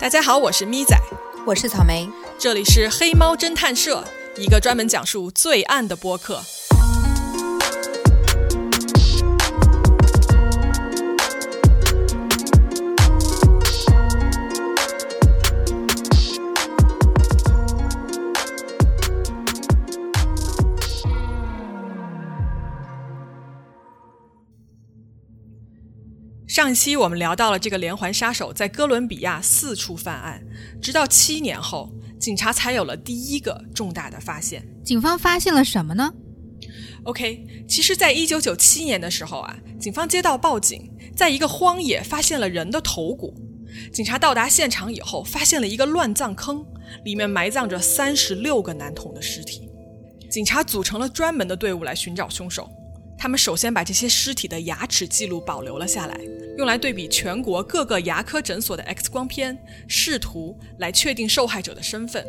大家好，我是咪仔，我是草莓，这里是黑猫侦探社，一个专门讲述罪案的播客。上一期我们聊到了这个连环杀手在哥伦比亚四处犯案，直到七年后，警察才有了第一个重大的发现。警方发现了什么呢？OK，其实，在一九九七年的时候啊，警方接到报警，在一个荒野发现了人的头骨。警察到达现场以后，发现了一个乱葬坑，里面埋葬着三十六个男童的尸体。警察组成了专门的队伍来寻找凶手。他们首先把这些尸体的牙齿记录保留了下来，用来对比全国各个牙科诊所的 X 光片，试图来确定受害者的身份。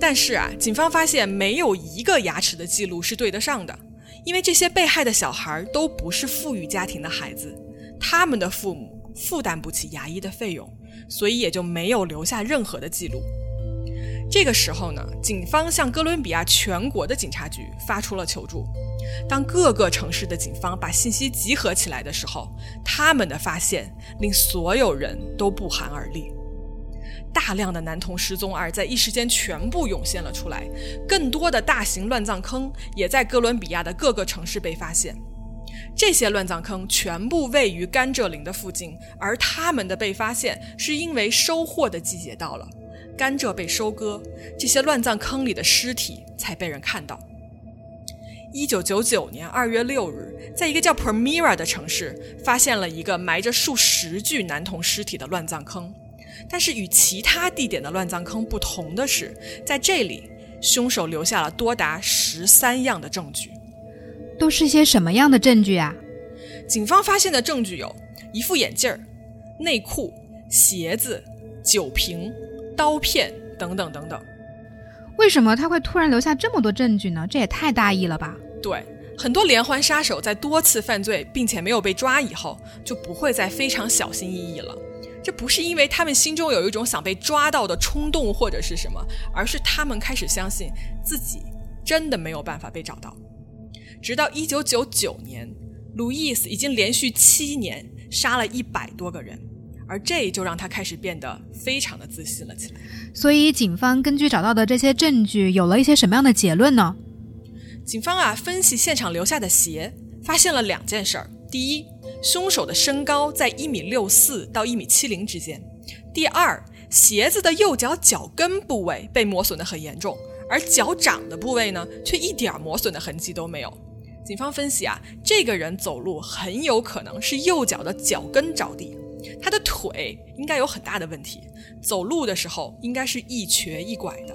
但是啊，警方发现没有一个牙齿的记录是对得上的，因为这些被害的小孩都不是富裕家庭的孩子，他们的父母负担不起牙医的费用，所以也就没有留下任何的记录。这个时候呢，警方向哥伦比亚全国的警察局发出了求助。当各个城市的警方把信息集合起来的时候，他们的发现令所有人都不寒而栗。大量的男童失踪案在一时间全部涌现了出来，更多的大型乱葬坑也在哥伦比亚的各个城市被发现。这些乱葬坑全部位于甘蔗林的附近，而他们的被发现是因为收获的季节到了，甘蔗被收割，这些乱葬坑里的尸体才被人看到。一九九九年二月六日，在一个叫 Permira 的城市，发现了一个埋着数十具男童尸体的乱葬坑。但是与其他地点的乱葬坑不同的是，在这里，凶手留下了多达十三样的证据。都是些什么样的证据啊？警方发现的证据有一副眼镜儿、内裤、鞋子、酒瓶、刀片等等等等。为什么他会突然留下这么多证据呢？这也太大意了吧！对，很多连环杀手在多次犯罪并且没有被抓以后，就不会再非常小心翼翼了。这不是因为他们心中有一种想被抓到的冲动或者是什么，而是他们开始相信自己真的没有办法被找到。直到一九九九年，路易斯已经连续七年杀了一百多个人。而这就让他开始变得非常的自信了起来。所以，警方根据找到的这些证据，有了一些什么样的结论呢？警方啊，分析现场留下的鞋，发现了两件事儿：第一，凶手的身高在一米六四到一米七零之间；第二，鞋子的右脚脚跟部位被磨损的很严重，而脚掌的部位呢，却一点磨损的痕迹都没有。警方分析啊，这个人走路很有可能是右脚的脚跟着地。他的腿应该有很大的问题，走路的时候应该是一瘸一拐的。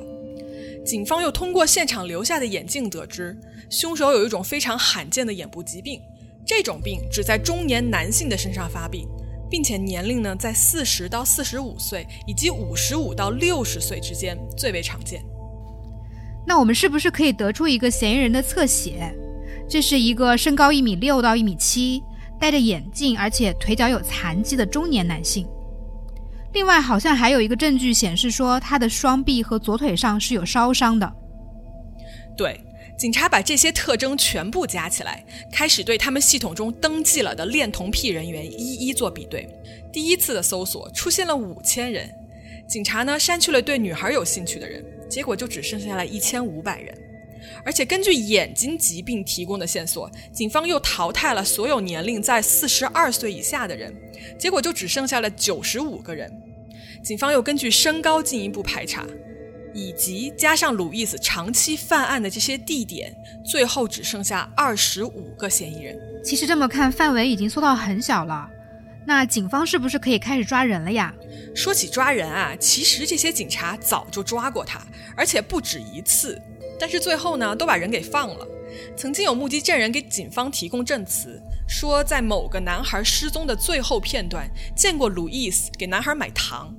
警方又通过现场留下的眼镜得知，凶手有一种非常罕见的眼部疾病，这种病只在中年男性的身上发病，并且年龄呢在四十到四十五岁以及五十五到六十岁之间最为常见。那我们是不是可以得出一个嫌疑人的侧写？这是一个身高一米六到一米七。戴着眼镜，而且腿脚有残疾的中年男性。另外，好像还有一个证据显示说，他的双臂和左腿上是有烧伤的。对，警察把这些特征全部加起来，开始对他们系统中登记了的恋童癖人员一一做比对。第一次的搜索出现了五千人，警察呢删去了对女孩有兴趣的人，结果就只剩下了一千五百人。而且根据眼睛疾病提供的线索，警方又淘汰了所有年龄在四十二岁以下的人，结果就只剩下了九十五个人。警方又根据身高进一步排查，以及加上鲁伊斯长期犯案的这些地点，最后只剩下二十五个嫌疑人。其实这么看，范围已经缩到很小了。那警方是不是可以开始抓人了呀？说起抓人啊，其实这些警察早就抓过他，而且不止一次。但是最后呢，都把人给放了。曾经有目击证人给警方提供证词，说在某个男孩失踪的最后片段，见过路易斯给男孩买糖，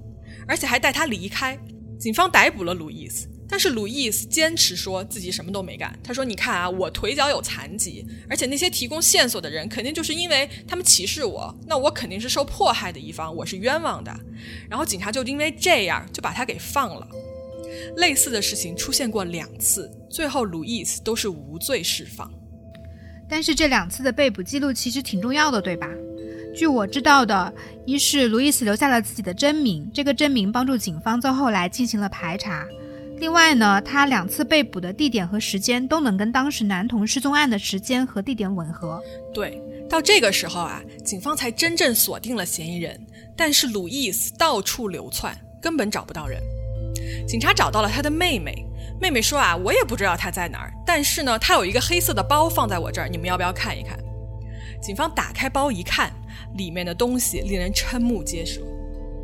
而且还带他离开。警方逮捕了路易斯，但是路易斯坚持说自己什么都没干。他说：“你看啊，我腿脚有残疾，而且那些提供线索的人肯定就是因为他们歧视我，那我肯定是受迫害的一方，我是冤枉的。”然后警察就因为这样就把他给放了。类似的事情出现过两次，最后路易斯都是无罪释放。但是这两次的被捕记录其实挺重要的，对吧？据我知道的，一是路易斯留下了自己的真名，这个真名帮助警方在后来进行了排查。另外呢，他两次被捕的地点和时间都能跟当时男童失踪案的时间和地点吻合。对，到这个时候啊，警方才真正锁定了嫌疑人。但是路易斯到处流窜，根本找不到人。警察找到了他的妹妹，妹妹说啊，我也不知道他在哪儿，但是呢，他有一个黑色的包放在我这儿，你们要不要看一看？警方打开包一看，里面的东西令人瞠目结舌。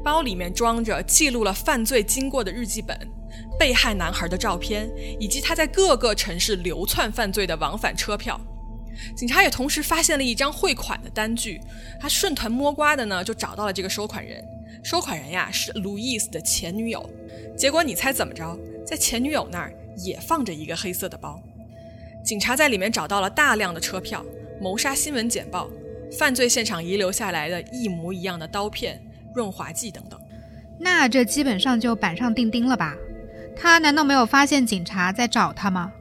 包里面装着记录了犯罪经过的日记本。被害男孩的照片，以及他在各个城市流窜犯罪的往返车票。警察也同时发现了一张汇款的单据。他顺藤摸瓜的呢，就找到了这个收款人。收款人呀是路易斯的前女友。结果你猜怎么着？在前女友那儿也放着一个黑色的包。警察在里面找到了大量的车票、谋杀新闻简报、犯罪现场遗留下来的一模一样的刀片、润滑剂等等。那这基本上就板上钉钉了吧？他难道没有发现警察在找他吗？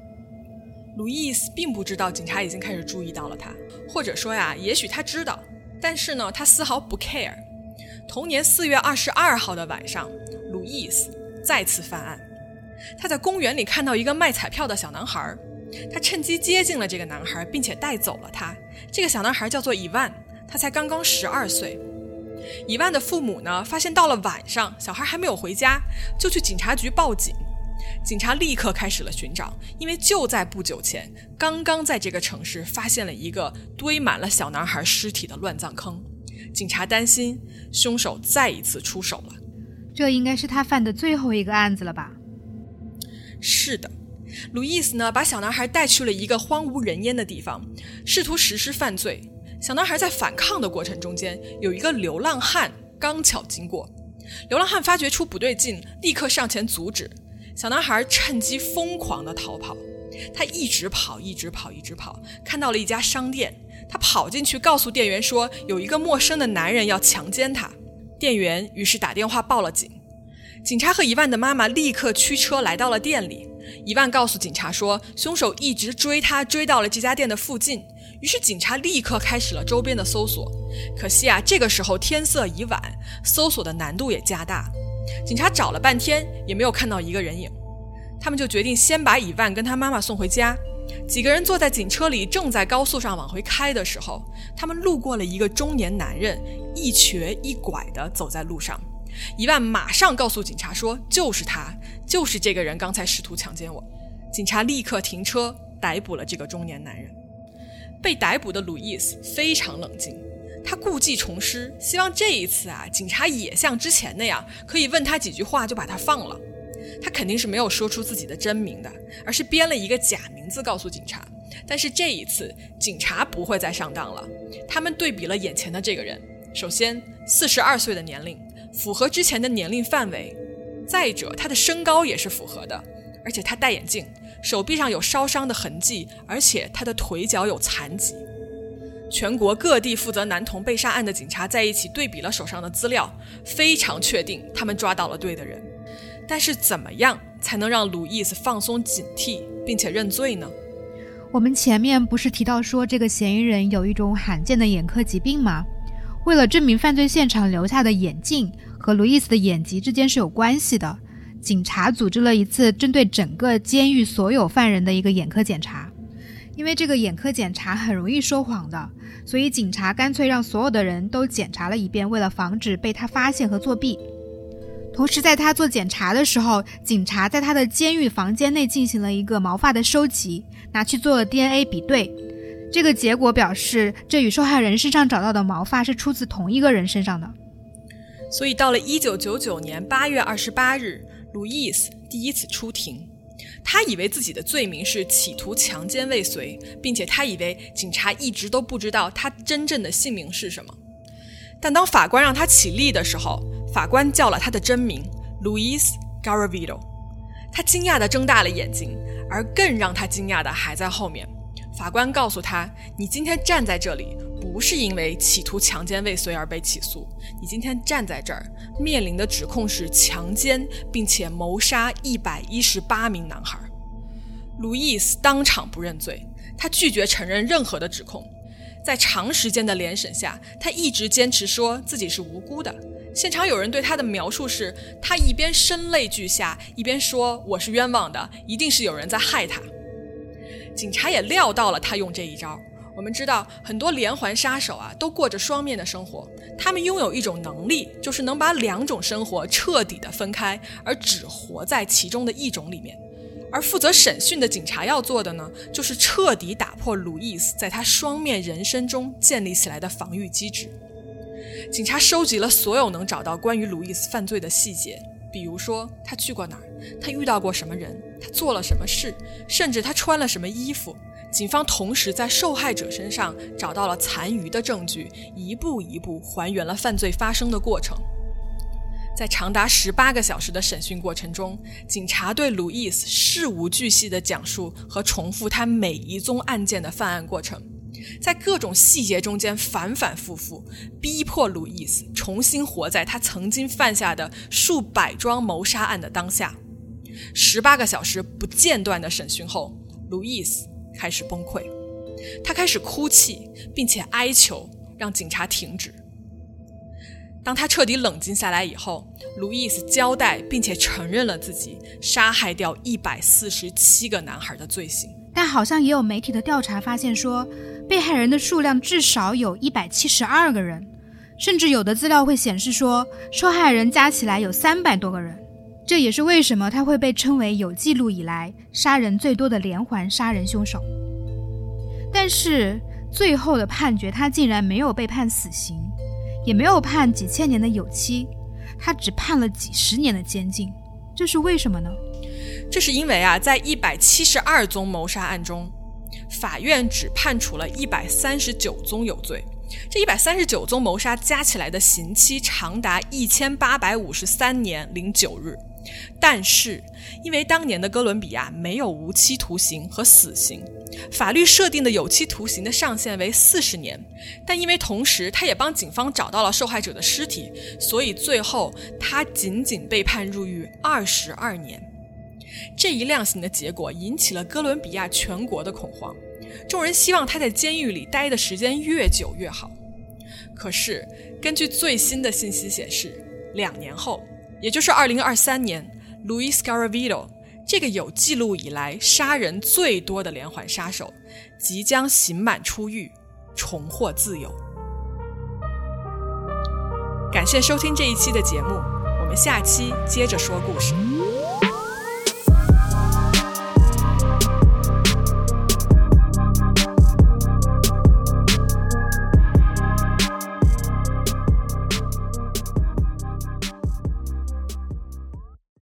路易斯并不知道警察已经开始注意到了他，或者说呀，也许他知道，但是呢，他丝毫不 care。同年四月二十二号的晚上，路易斯再次犯案。他在公园里看到一个卖彩票的小男孩，他趁机接近了这个男孩，并且带走了他。这个小男孩叫做伊万，他才刚刚十二岁。伊万的父母呢，发现到了晚上，小孩还没有回家，就去警察局报警。警察立刻开始了寻找，因为就在不久前，刚刚在这个城市发现了一个堆满了小男孩尸体的乱葬坑。警察担心凶手再一次出手了。这应该是他犯的最后一个案子了吧？是的，路易斯呢，把小男孩带去了一个荒无人烟的地方，试图实施犯罪。小男孩在反抗的过程中间，有一个流浪汉刚巧经过。流浪汉发觉出不对劲，立刻上前阻止。小男孩趁机疯狂地逃跑。他一直跑，一直跑，一直跑，看到了一家商店。他跑进去，告诉店员说有一个陌生的男人要强奸他。店员于是打电话报了警。警察和伊万的妈妈立刻驱车来到了店里。伊万告诉警察说，凶手一直追他，追到了这家店的附近。于是警察立刻开始了周边的搜索，可惜啊，这个时候天色已晚，搜索的难度也加大。警察找了半天也没有看到一个人影，他们就决定先把伊万跟他妈妈送回家。几个人坐在警车里，正在高速上往回开的时候，他们路过了一个中年男人，一瘸一拐地走在路上。伊万马上告诉警察说：“就是他，就是这个人，刚才试图强奸我。”警察立刻停车，逮捕了这个中年男人。被逮捕的路易斯非常冷静，他故技重施，希望这一次啊，警察也像之前那样，可以问他几句话就把他放了。他肯定是没有说出自己的真名的，而是编了一个假名字告诉警察。但是这一次，警察不会再上当了。他们对比了眼前的这个人，首先四十二岁的年龄符合之前的年龄范围，再者他的身高也是符合的，而且他戴眼镜。手臂上有烧伤的痕迹，而且他的腿脚有残疾。全国各地负责男童被杀案的警察在一起对比了手上的资料，非常确定他们抓到了对的人。但是，怎么样才能让路易斯放松警惕并且认罪呢？我们前面不是提到说这个嫌疑人有一种罕见的眼科疾病吗？为了证明犯罪现场留下的眼镜和路易斯的眼疾之间是有关系的。警察组织了一次针对整个监狱所有犯人的一个眼科检查，因为这个眼科检查很容易说谎的，所以警察干脆让所有的人都检查了一遍，为了防止被他发现和作弊。同时，在他做检查的时候，警察在他的监狱房间内进行了一个毛发的收集，拿去做了 DNA 比对，这个结果表示这与受害人身上找到的毛发是出自同一个人身上的。所以，到了一九九九年八月二十八日。路易斯第一次出庭，他以为自己的罪名是企图强奸未遂，并且他以为警察一直都不知道他真正的姓名是什么。但当法官让他起立的时候，法官叫了他的真名路易斯· Garavito。他惊讶地睁大了眼睛，而更让他惊讶的还在后面。法官告诉他：“你今天站在这里，不是因为企图强奸未遂而被起诉。你今天站在这儿，面临的指控是强奸并且谋杀一百一十八名男孩。”路易斯当场不认罪，他拒绝承认任何的指控。在长时间的连审下，他一直坚持说自己是无辜的。现场有人对他的描述是：他一边声泪俱下，一边说：“我是冤枉的，一定是有人在害他。”警察也料到了他用这一招。我们知道，很多连环杀手啊，都过着双面的生活。他们拥有一种能力，就是能把两种生活彻底的分开，而只活在其中的一种里面。而负责审讯的警察要做的呢，就是彻底打破路易斯在他双面人生中建立起来的防御机制。警察收集了所有能找到关于路易斯犯罪的细节，比如说他去过哪儿，他遇到过什么人，他做了什么事，甚至他穿了什么衣服。警方同时在受害者身上找到了残余的证据，一步一步还原了犯罪发生的过程。在长达十八个小时的审讯过程中，警察对路易斯事无巨细地讲述和重复他每一宗案件的犯案过程，在各种细节中间反反复复，逼迫路易斯重新活在他曾经犯下的数百桩谋杀案的当下。十八个小时不间断的审讯后，路易斯开始崩溃，他开始哭泣，并且哀求让警察停止。当他彻底冷静下来以后，路易斯交代并且承认了自己杀害掉一百四十七个男孩的罪行。但好像也有媒体的调查发现说，被害人的数量至少有一百七十二个人，甚至有的资料会显示说，受害人加起来有三百多个人。这也是为什么他会被称为有记录以来杀人最多的连环杀人凶手。但是最后的判决，他竟然没有被判死刑。也没有判几千年的有期，他只判了几十年的监禁，这是为什么呢？这是因为啊，在一百七十二宗谋杀案中，法院只判处了一百三十九宗有罪，这一百三十九宗谋杀加起来的刑期长达一千八百五十三年零九日。但是，因为当年的哥伦比亚没有无期徒刑和死刑，法律设定的有期徒刑的上限为四十年。但因为同时他也帮警方找到了受害者的尸体，所以最后他仅仅被判入狱二十二年。这一量刑的结果引起了哥伦比亚全国的恐慌，众人希望他在监狱里待的时间越久越好。可是，根据最新的信息显示，两年后。也就是二零二三年，Luis Garavito 这个有记录以来杀人最多的连环杀手，即将刑满出狱，重获自由。感谢收听这一期的节目，我们下期接着说故事。